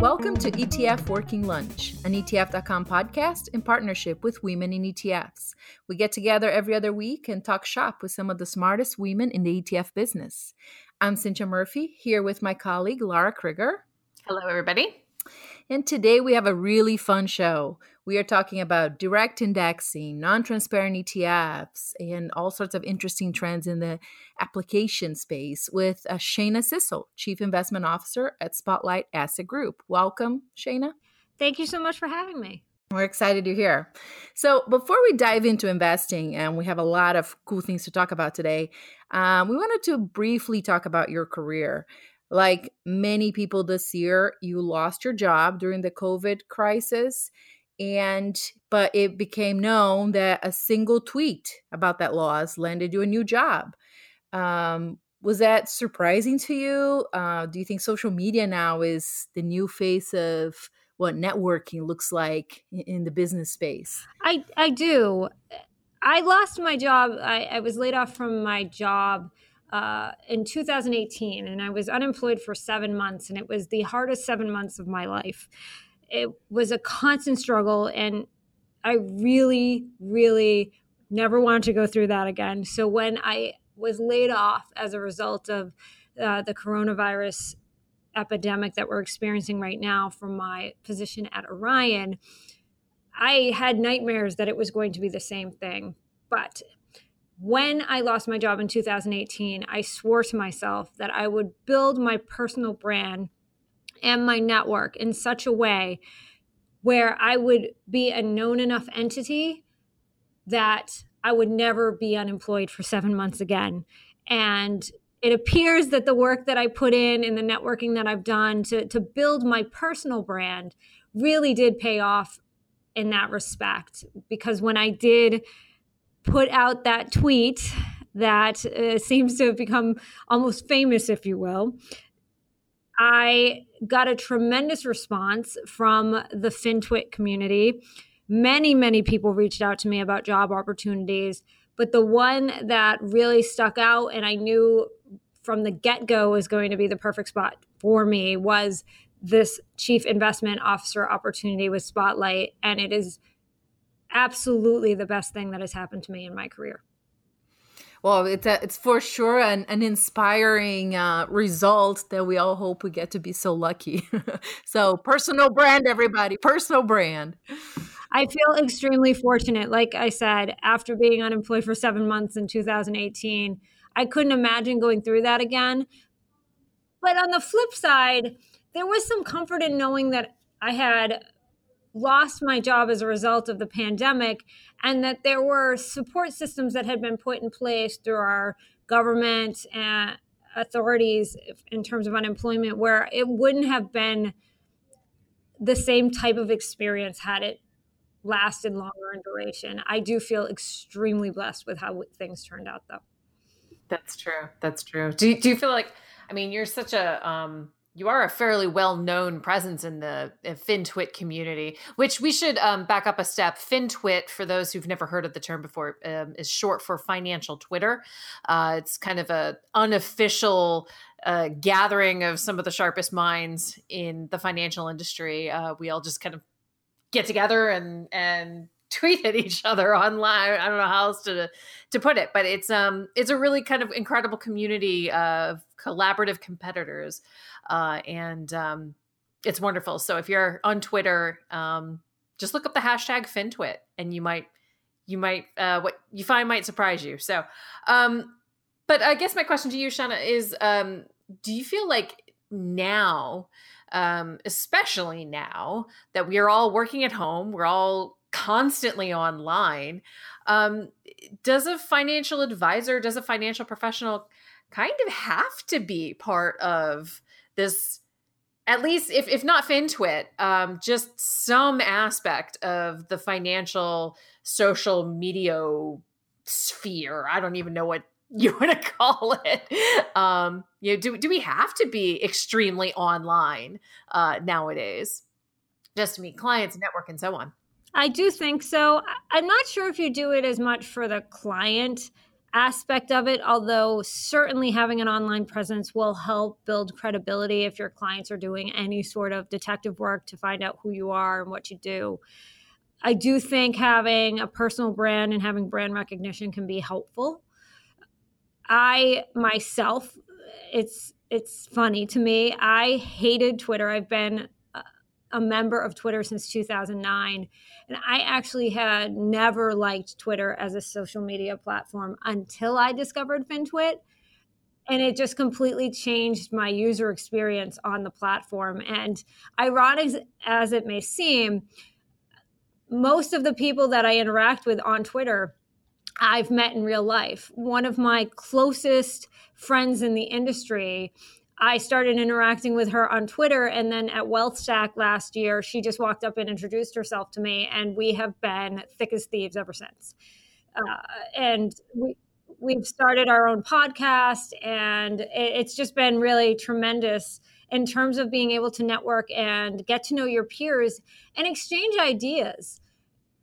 Welcome to ETF Working Lunch, an ETF.com podcast in partnership with Women in ETFs. We get together every other week and talk shop with some of the smartest women in the ETF business. I'm Cinthia Murphy, here with my colleague Lara Crigger. Hello, everybody. And today we have a really fun show. We are talking about direct indexing, non transparent ETFs, and all sorts of interesting trends in the application space with uh, Shana Sissel, Chief Investment Officer at Spotlight Asset Group. Welcome, Shana. Thank you so much for having me. We're excited you're here. So, before we dive into investing, and we have a lot of cool things to talk about today, um, we wanted to briefly talk about your career. Like many people this year, you lost your job during the COVID crisis. And, but it became known that a single tweet about that loss landed you a new job. Um, was that surprising to you? Uh, do you think social media now is the new face of what networking looks like in the business space? I, I do. I lost my job. I, I was laid off from my job uh, in 2018, and I was unemployed for seven months, and it was the hardest seven months of my life. It was a constant struggle, and I really, really never wanted to go through that again. So when I was laid off as a result of uh, the coronavirus epidemic that we're experiencing right now from my position at Orion, I had nightmares that it was going to be the same thing. But when I lost my job in 2018, I swore to myself that I would build my personal brand and my network in such a way where I would be a known enough entity that I would never be unemployed for seven months again. And it appears that the work that I put in and the networking that I've done to, to build my personal brand really did pay off in that respect. Because when I did put out that tweet that uh, seems to have become almost famous, if you will. I got a tremendous response from the FinTwit community. Many, many people reached out to me about job opportunities, but the one that really stuck out and I knew from the get go was going to be the perfect spot for me was this chief investment officer opportunity with Spotlight. And it is absolutely the best thing that has happened to me in my career. Well, it's a, it's for sure an, an inspiring uh, result that we all hope we get to be so lucky. so, personal brand, everybody, personal brand. I feel extremely fortunate. Like I said, after being unemployed for seven months in 2018, I couldn't imagine going through that again. But on the flip side, there was some comfort in knowing that I had lost my job as a result of the pandemic and that there were support systems that had been put in place through our government and authorities in terms of unemployment where it wouldn't have been the same type of experience had it lasted longer in duration. I do feel extremely blessed with how things turned out though. That's true. That's true. Do, do you feel like I mean you're such a um you are a fairly well-known presence in the FinTwit community, which we should um, back up a step. FinTwit, for those who've never heard of the term before, um, is short for financial Twitter. Uh, it's kind of a unofficial uh, gathering of some of the sharpest minds in the financial industry. Uh, we all just kind of get together and and tweet at each other online. I don't know how else to to put it, but it's um it's a really kind of incredible community of collaborative competitors, uh, and um, it's wonderful. So if you're on Twitter, um, just look up the hashtag FinTwit, and you might you might uh, what you find might surprise you. So, um, but I guess my question to you, Shana, is um, do you feel like now? Um, especially now that we are all working at home, we're all constantly online. Um, does a financial advisor, does a financial professional kind of have to be part of this? At least, if, if not FinTwit, um, just some aspect of the financial social media sphere. I don't even know what you want to call it. Um, you know, do do we have to be extremely online uh, nowadays just to meet clients, network, and so on? I do think so. I'm not sure if you do it as much for the client aspect of it, although certainly having an online presence will help build credibility if your clients are doing any sort of detective work to find out who you are and what you do. I do think having a personal brand and having brand recognition can be helpful. I myself, it's it's funny to me. I hated Twitter. I've been a member of Twitter since 2009. And I actually had never liked Twitter as a social media platform until I discovered FinTwit. And it just completely changed my user experience on the platform. And ironic as it may seem, most of the people that I interact with on Twitter, I've met in real life. One of my closest friends in the industry I started interacting with her on Twitter. And then at WealthStack last year, she just walked up and introduced herself to me. And we have been thick as thieves ever since. Uh, and we, we've started our own podcast, and it's just been really tremendous in terms of being able to network and get to know your peers and exchange ideas.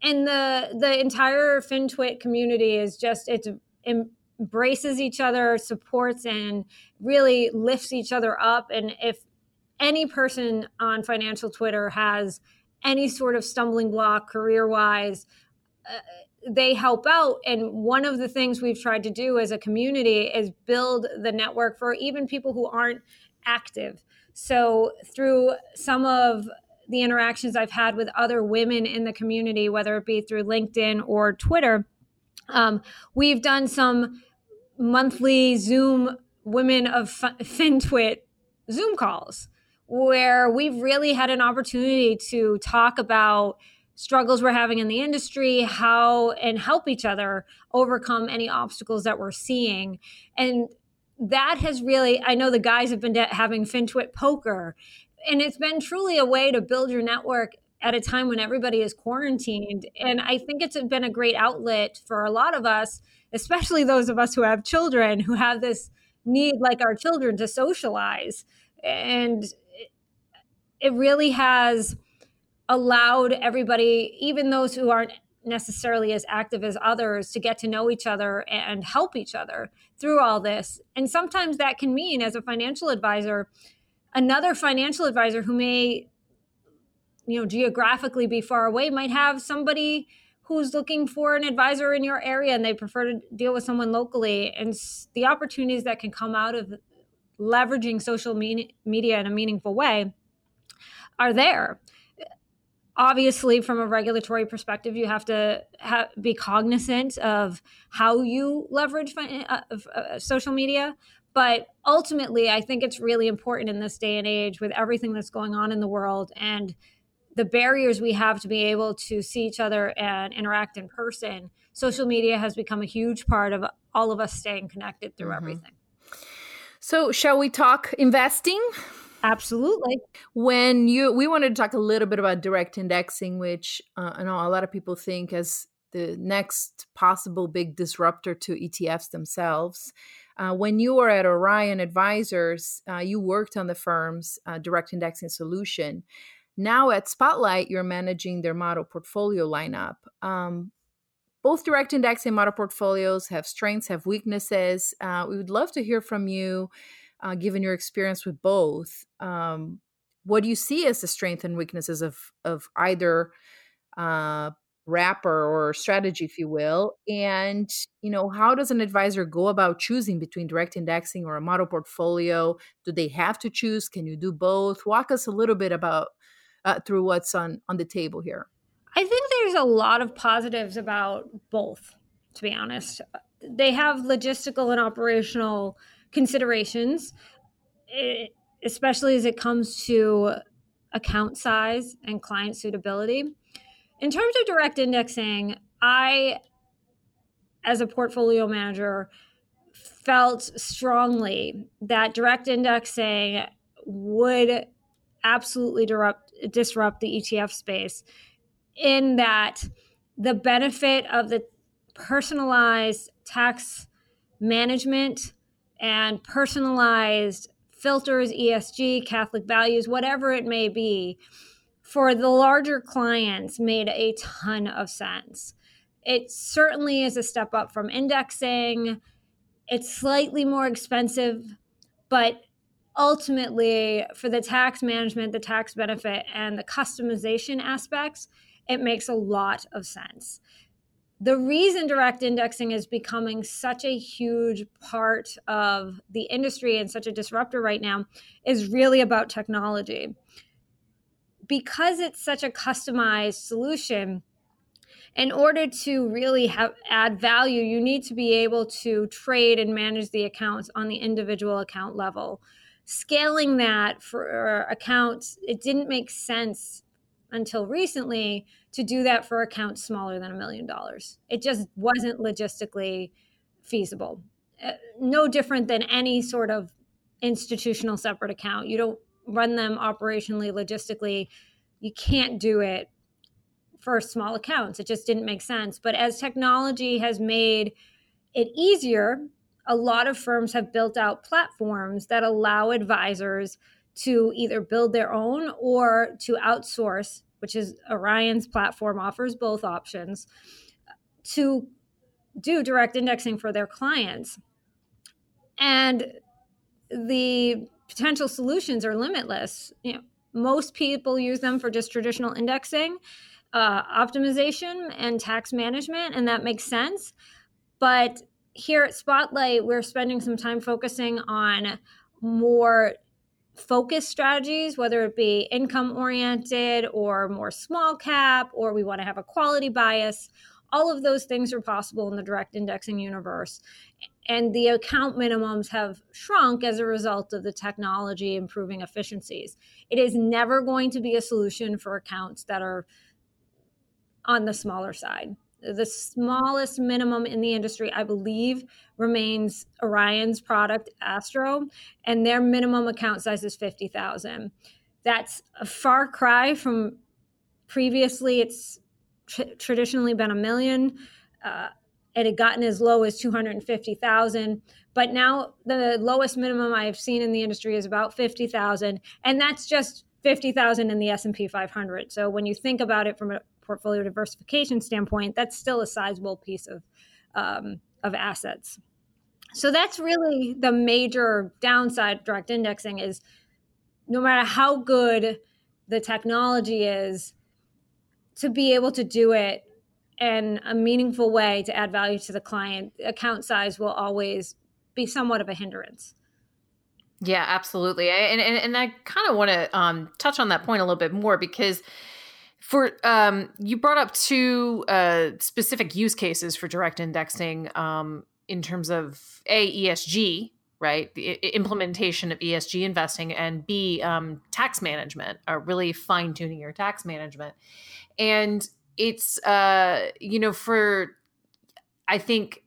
And the the entire FinTwit community is just it's embraces each other, supports, and really lifts each other up. And if any person on financial Twitter has any sort of stumbling block career wise, uh, they help out. And one of the things we've tried to do as a community is build the network for even people who aren't active. So, through some of the interactions I've had with other women in the community, whether it be through LinkedIn or Twitter, um, we've done some monthly Zoom Women of FinTwit Zoom calls where we've really had an opportunity to talk about struggles we're having in the industry, how and help each other overcome any obstacles that we're seeing. And that has really, I know the guys have been having FinTwit poker, and it's been truly a way to build your network at a time when everybody is quarantined. And I think it's been a great outlet for a lot of us especially those of us who have children who have this need like our children to socialize and it really has allowed everybody even those who aren't necessarily as active as others to get to know each other and help each other through all this and sometimes that can mean as a financial advisor another financial advisor who may you know geographically be far away might have somebody who's looking for an advisor in your area and they prefer to deal with someone locally. And the opportunities that can come out of leveraging social media in a meaningful way are there. Obviously from a regulatory perspective you have to ha- be cognizant of how you leverage uh, uh, social media. But ultimately i think it's really important in this day and age with everything that's going on in the world and the barriers we have to be able to see each other and interact in person, social media has become a huge part of all of us staying connected through mm-hmm. everything. So, shall we talk investing? Absolutely. When you, we wanted to talk a little bit about direct indexing, which uh, I know a lot of people think as the next possible big disruptor to ETFs themselves. Uh, when you were at Orion Advisors, uh, you worked on the firm's uh, direct indexing solution. Now at Spotlight, you're managing their model portfolio lineup. Um, both direct index and model portfolios have strengths, have weaknesses. Uh, we would love to hear from you, uh, given your experience with both. Um, what do you see as the strengths and weaknesses of of either uh, wrapper or strategy, if you will? And you know, how does an advisor go about choosing between direct indexing or a model portfolio? Do they have to choose? Can you do both? Walk us a little bit about uh, through what's on on the table here? I think there's a lot of positives about both. To be honest, they have logistical and operational considerations, especially as it comes to account size and client suitability. In terms of direct indexing, I, as a portfolio manager, felt strongly that direct indexing would absolutely disrupt, disrupt the ETF space in that the benefit of the personalized tax management and personalized filters, ESG, Catholic values, whatever it may be, for the larger clients made a ton of sense. it certainly is a step up from indexing. It's slightly more expensive, but ultimately, for the tax management, the tax benefit, and the customization aspects, it makes a lot of sense. The reason direct indexing is becoming such a huge part of the industry and such a disruptor right now is really about technology. Because it's such a customized solution, in order to really have add value, you need to be able to trade and manage the accounts on the individual account level. Scaling that for accounts, it didn't make sense until recently to do that for accounts smaller than a million dollars. It just wasn't logistically feasible. Uh, no different than any sort of institutional separate account. You don't run them operationally, logistically. You can't do it for small accounts. It just didn't make sense. But as technology has made it easier, a lot of firms have built out platforms that allow advisors to either build their own or to outsource, which is Orion's platform offers both options, to do direct indexing for their clients. And the potential solutions are limitless. You know, most people use them for just traditional indexing uh, optimization and tax management, and that makes sense. But here at Spotlight, we're spending some time focusing on more focused strategies, whether it be income oriented or more small cap, or we want to have a quality bias. All of those things are possible in the direct indexing universe. And the account minimums have shrunk as a result of the technology improving efficiencies. It is never going to be a solution for accounts that are on the smaller side. The smallest minimum in the industry, I believe, remains Orion's product Astro, and their minimum account size is 50,000. That's a far cry from previously, it's tr- traditionally been a million. Uh, it had gotten as low as 250,000 but now the lowest minimum I've seen in the industry is about 50,000 and that's just 50,000 in the S&P 500 so when you think about it from a portfolio diversification standpoint, that's still a sizable piece of um, of assets. So that's really the major downside direct indexing is no matter how good the technology is to be able to do it in a meaningful way to add value to the client, account size will always be somewhat of a hindrance. Yeah, absolutely. And and, and I kind of want to um, touch on that point a little bit more because for um, you brought up two uh, specific use cases for direct indexing um, in terms of a ESG, right? The implementation of ESG investing, and B um, tax management, uh, really fine tuning your tax management, and it's uh, you know for I think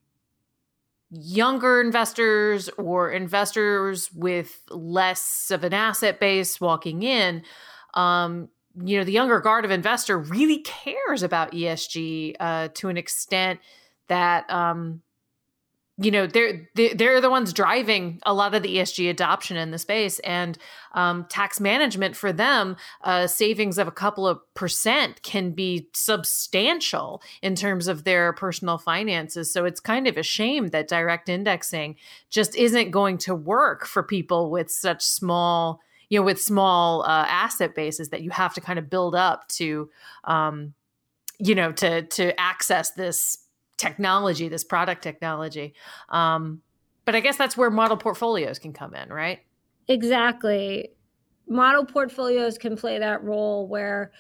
younger investors or investors with less of an asset base walking in um, you know the younger guard of investor really cares about ESG uh, to an extent that um, you know they're they're the ones driving a lot of the ESG adoption in the space. And um, tax management for them uh, savings of a couple of percent can be substantial in terms of their personal finances. So it's kind of a shame that direct indexing just isn't going to work for people with such small you know with small uh, asset bases that you have to kind of build up to um, you know to to access this technology this product technology. Um, but i guess that's where model portfolios can come in right? Exactly. Model portfolios can play that role where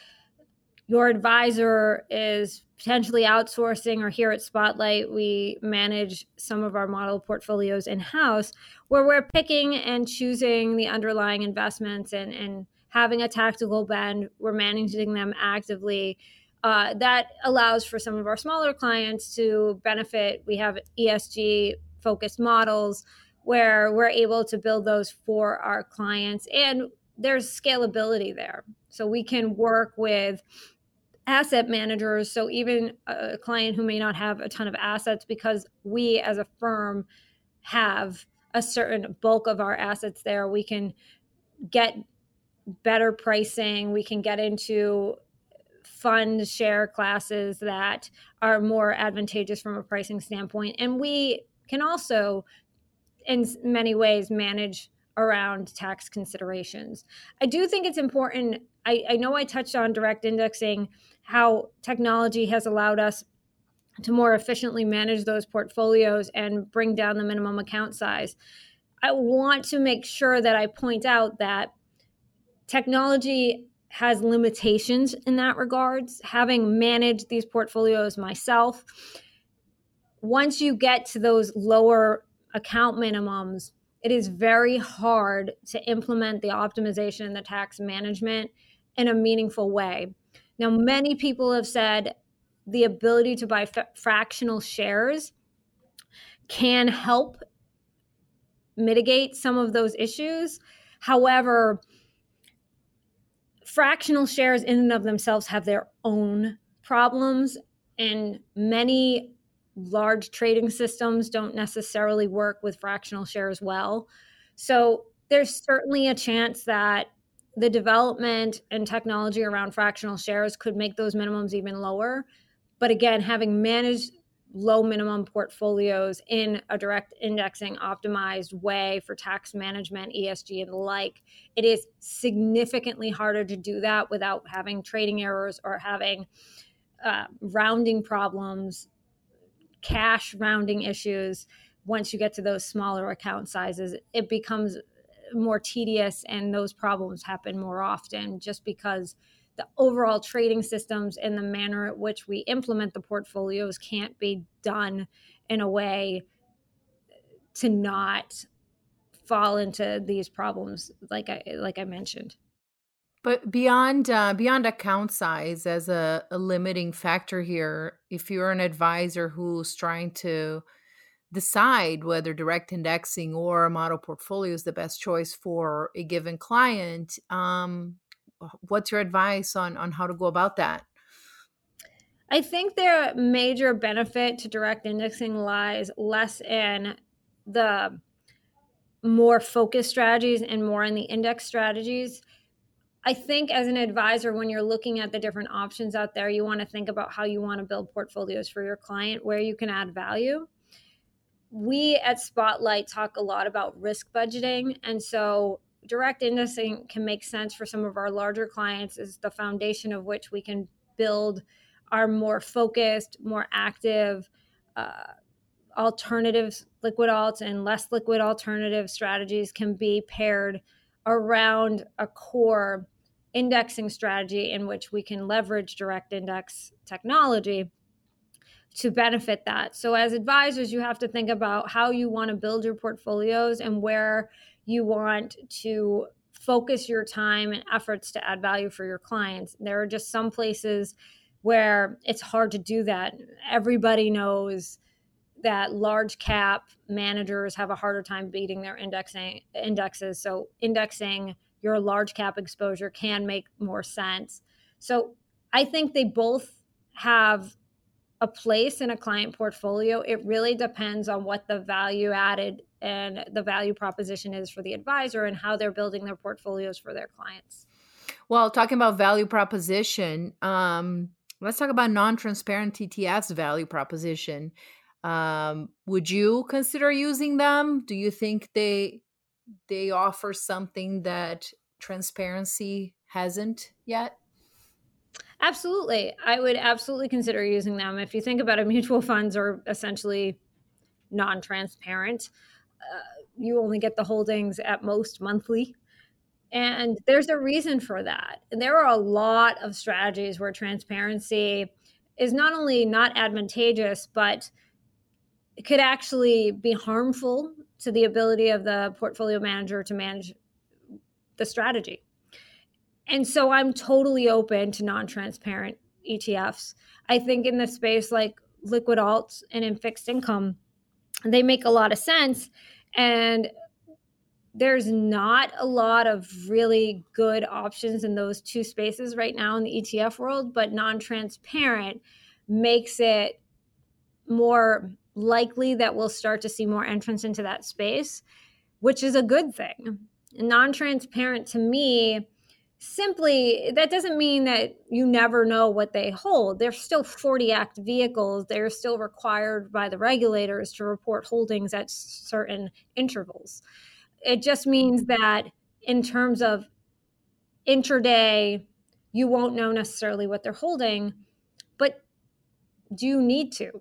your advisor is potentially outsourcing or here at spotlight we manage some of our model portfolios in house where we're picking and choosing the underlying investments and, and having a tactical bend. We're managing them actively. Uh, that allows for some of our smaller clients to benefit. We have esg focused models where we're able to build those for our clients and there's scalability there. So we can work with asset managers. So even a client who may not have a ton of assets, because we as a firm have a certain bulk of our assets there, we can get better pricing. We can get into fund share classes that are more advantageous from a pricing standpoint. And we can also, in many ways, manage around tax considerations. I do think it's important. I, I know I touched on direct indexing, how technology has allowed us to more efficiently manage those portfolios and bring down the minimum account size. I want to make sure that I point out that technology has limitations in that regards. Having managed these portfolios myself, once you get to those lower account minimums, it is very hard to implement the optimization and the tax management in a meaningful way. Now, many people have said the ability to buy f- fractional shares can help mitigate some of those issues. However, fractional shares in and of themselves have their own problems, and many large trading systems don't necessarily work with fractional shares well. So there's certainly a chance that the development and technology around fractional shares could make those minimums even lower. But again, having managed low minimum portfolios in a direct indexing optimized way for tax management, ESG, and the like, it is significantly harder to do that without having trading errors or having uh, rounding problems, cash rounding issues. Once you get to those smaller account sizes, it becomes more tedious and those problems happen more often just because the overall trading systems and the manner at which we implement the portfolios can't be done in a way to not fall into these problems like I like I mentioned. But beyond uh, beyond account size as a, a limiting factor here, if you're an advisor who's trying to decide whether direct indexing or a model portfolio is the best choice for a given client, um, what's your advice on on how to go about that? I think their major benefit to direct indexing lies less in the more focused strategies and more in the index strategies. I think as an advisor, when you're looking at the different options out there, you want to think about how you want to build portfolios for your client, where you can add value. We at Spotlight talk a lot about risk budgeting. And so direct indexing can make sense for some of our larger clients is the foundation of which we can build our more focused more active uh, alternatives liquid alts and less liquid alternative strategies can be paired around a core indexing strategy in which we can leverage direct index technology to benefit that. So, as advisors, you have to think about how you want to build your portfolios and where you want to focus your time and efforts to add value for your clients. There are just some places where it's hard to do that. Everybody knows that large cap managers have a harder time beating their indexing indexes. So indexing your large cap exposure can make more sense. So I think they both have a place in a client portfolio. It really depends on what the value added and the value proposition is for the advisor and how they're building their portfolios for their clients. Well, talking about value proposition, um, let's talk about non-transparent ETFs value proposition. Um, would you consider using them? Do you think they they offer something that transparency hasn't yet? Absolutely. I would absolutely consider using them. If you think about it, mutual funds are essentially non transparent. Uh, you only get the holdings at most monthly. And there's a reason for that. And there are a lot of strategies where transparency is not only not advantageous, but could actually be harmful to the ability of the portfolio manager to manage the strategy. And so I'm totally open to non transparent ETFs. I think in the space like liquid alts and in fixed income, they make a lot of sense. And there's not a lot of really good options in those two spaces right now in the ETF world, but non transparent makes it more likely that we'll start to see more entrance into that space, which is a good thing. Mm-hmm. Non transparent to me simply that doesn't mean that you never know what they hold. They're still 40 act vehicles. They're still required by the regulators to report holdings at certain intervals. It just means that in terms of intraday you won't know necessarily what they're holding but do you need to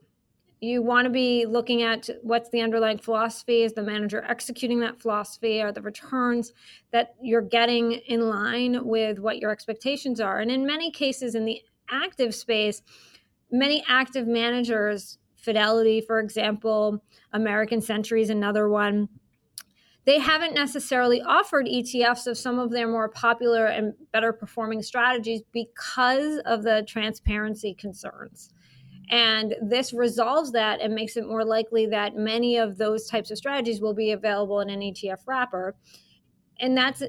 you want to be looking at what's the underlying philosophy? Is the manager executing that philosophy? Are the returns that you're getting in line with what your expectations are? And in many cases in the active space many active managers fidelity for example american century is another one they haven't necessarily offered ETFs of some of their more popular and better performing strategies because of the transparency concerns. And this resolves that and makes it more likely that many of those types of strategies will be available in an ETF wrapper. And that's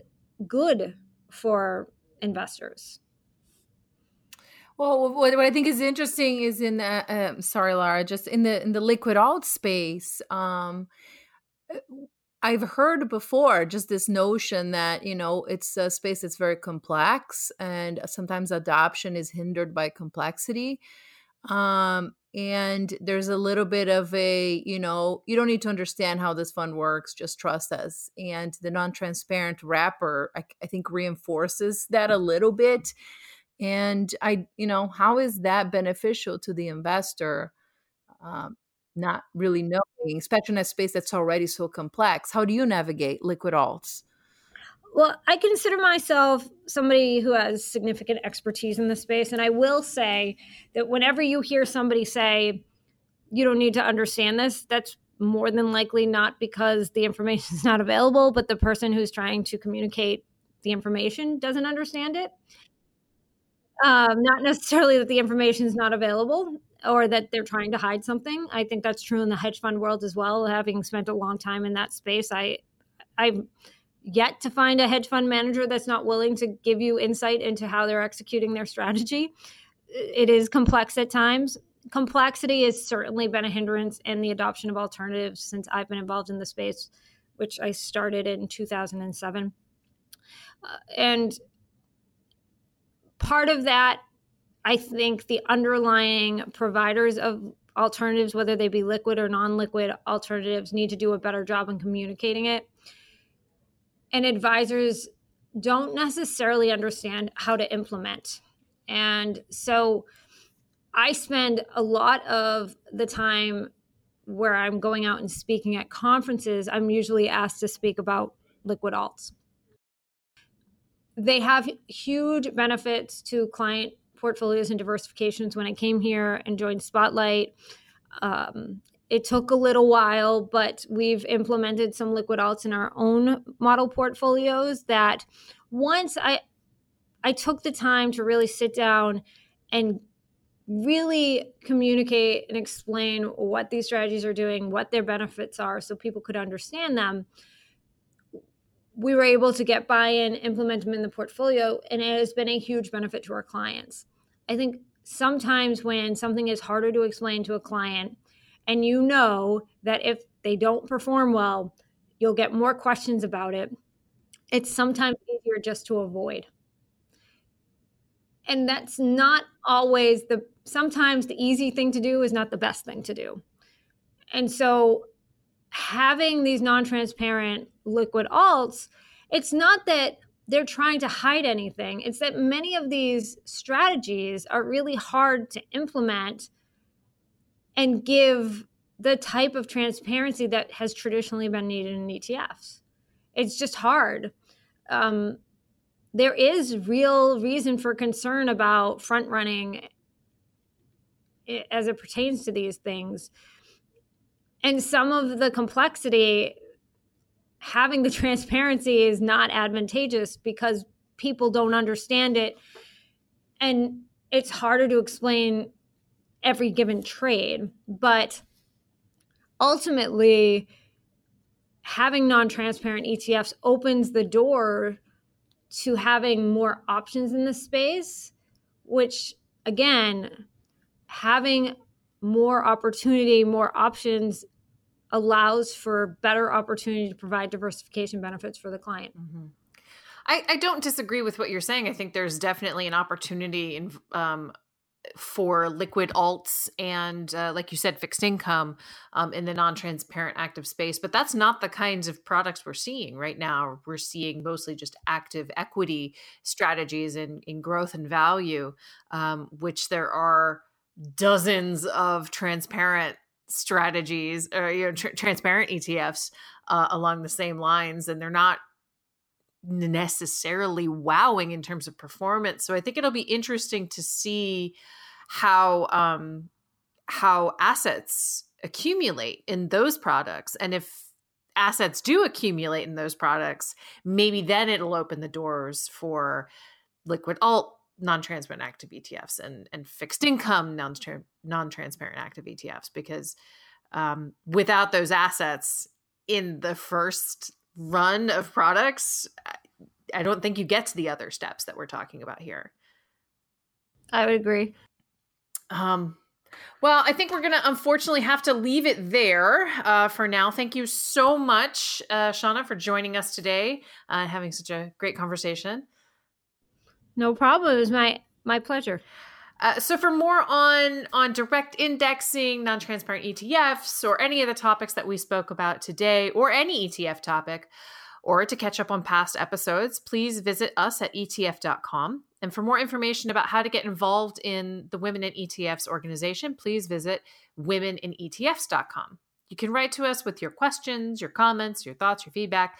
good for investors. Well, what, what I think is interesting is in the um, sorry, Lara, just in the in the liquid alt space. Um, I've heard before just this notion that you know it's a space that's very complex, and sometimes adoption is hindered by complexity um and there's a little bit of a you know you don't need to understand how this fund works just trust us. And the non-transparent wrapper I, I, think reinforces that a little bit. And i you know how is that beneficial to the investor um, not really knowing especially in a space that's already so complex? How do you navigate liquid alts well, I consider myself somebody who has significant expertise in the space. And I will say that whenever you hear somebody say, you don't need to understand this, that's more than likely not because the information is not available, but the person who's trying to communicate the information doesn't understand it. Um, not necessarily that the information is not available or that they're trying to hide something. I think that's true in the hedge fund world as well. Having spent a long time in that space, I, I yet to find a hedge fund manager that's not willing to give you insight into how they're executing their strategy. It is complex at times. Complexity has certainly been a hindrance in the adoption of alternatives since I've been involved in the space, which I started in 2007. Uh, and part of that, I think the underlying providers of alternatives, whether they be liquid or non liquid alternatives, need to do a better job in communicating it and advisors don't necessarily understand how to implement. And so I spend a lot of the time where I'm going out and speaking at conferences, I'm usually asked to speak about liquid alts. They have huge benefits to client portfolios and diversifications. When I came here and joined Spotlight, um, it took a little while, but we've implemented some liquid alts in our own model portfolios that once I I took the time to really sit down and really communicate and explain what these strategies are doing, what their benefits are so people could understand them. We were able to get buy-in, implement them in the portfolio, and it has been a huge benefit to our clients. I think sometimes when something is harder to explain to a client, and you know that if they don't perform well, you'll get more questions about it. It's sometimes easier just to avoid. And that's not always the, sometimes the easy thing to do is not the best thing to do. And so having these non transparent liquid alts, it's not that they're trying to hide anything, it's that many of these strategies are really hard to implement and give the type of transparency that has traditionally been needed in ETFs. It's just hard. Um, there is real reason for concern about front running as it pertains to these things. And some of the complexity, having the transparency is not advantageous because people don't understand it. And it's harder to explain every given trade. But ultimately, having non transparent ETFs opens the door to having more options in the space, which again, having more opportunity, more options allows for better opportunity to provide diversification benefits for the client. Mm-hmm. I, I don't disagree with what you're saying. I think there's definitely an opportunity in um, for liquid alts and uh, like you said fixed income um, in the non-transparent active space but that's not the kinds of products we're seeing right now. We're seeing mostly just active equity strategies in, in growth and value um, which there are dozens of transparent strategies or you know, tr- transparent etfs uh, along the same lines and they're not necessarily wowing in terms of performance. So I think it'll be interesting to see how um, how assets accumulate in those products, and if assets do accumulate in those products, maybe then it'll open the doors for liquid alt non-transparent active ETFs and and fixed income non non-transparent active ETFs because um, without those assets in the first run of products, I don't think you get to the other steps that we're talking about here. I would agree. Um, well, I think we're going to unfortunately have to leave it there uh, for now. Thank you so much, uh, Shauna, for joining us today and uh, having such a great conversation. No problem. It was my my pleasure. Uh, so for more on on direct indexing, non-transparent ETFs, or any of the topics that we spoke about today, or any ETF topic, or to catch up on past episodes, please visit us at ETF.com. And for more information about how to get involved in the Women in ETFs organization, please visit womeninetfs.com. You can write to us with your questions, your comments, your thoughts, your feedback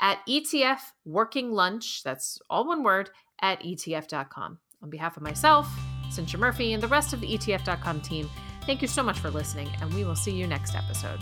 at ETF Working Lunch, that's all one word, at ETF.com. On behalf of myself, Cinthia Murphy, and the rest of the ETF.com team, thank you so much for listening, and we will see you next episode.